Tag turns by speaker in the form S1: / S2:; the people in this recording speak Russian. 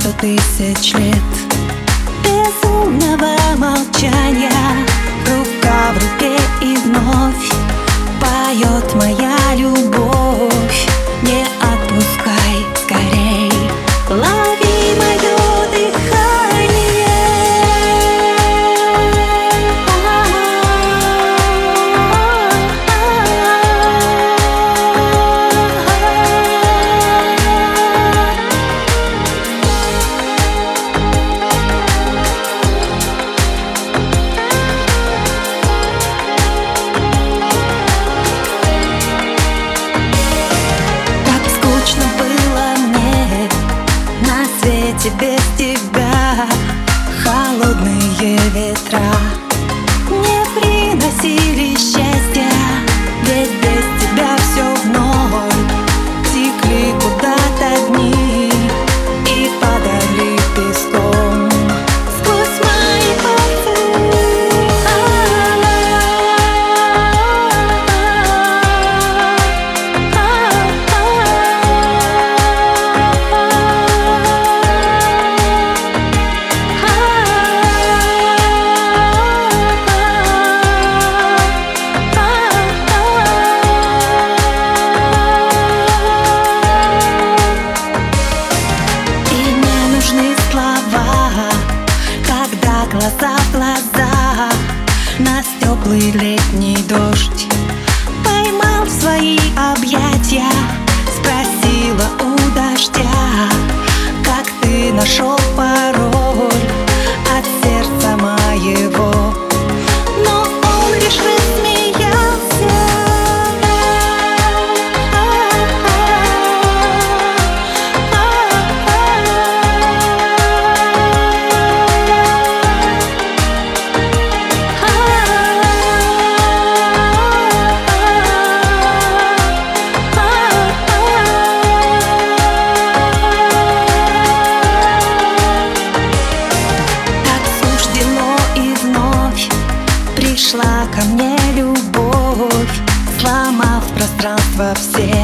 S1: сто тысяч лет. Безумного молчания свете без тебя Холодные ветра. Не приносили счастья глаза, глаза. На теплый летний дождь Поймал в свои пришла ко мне любовь, сломав пространство все.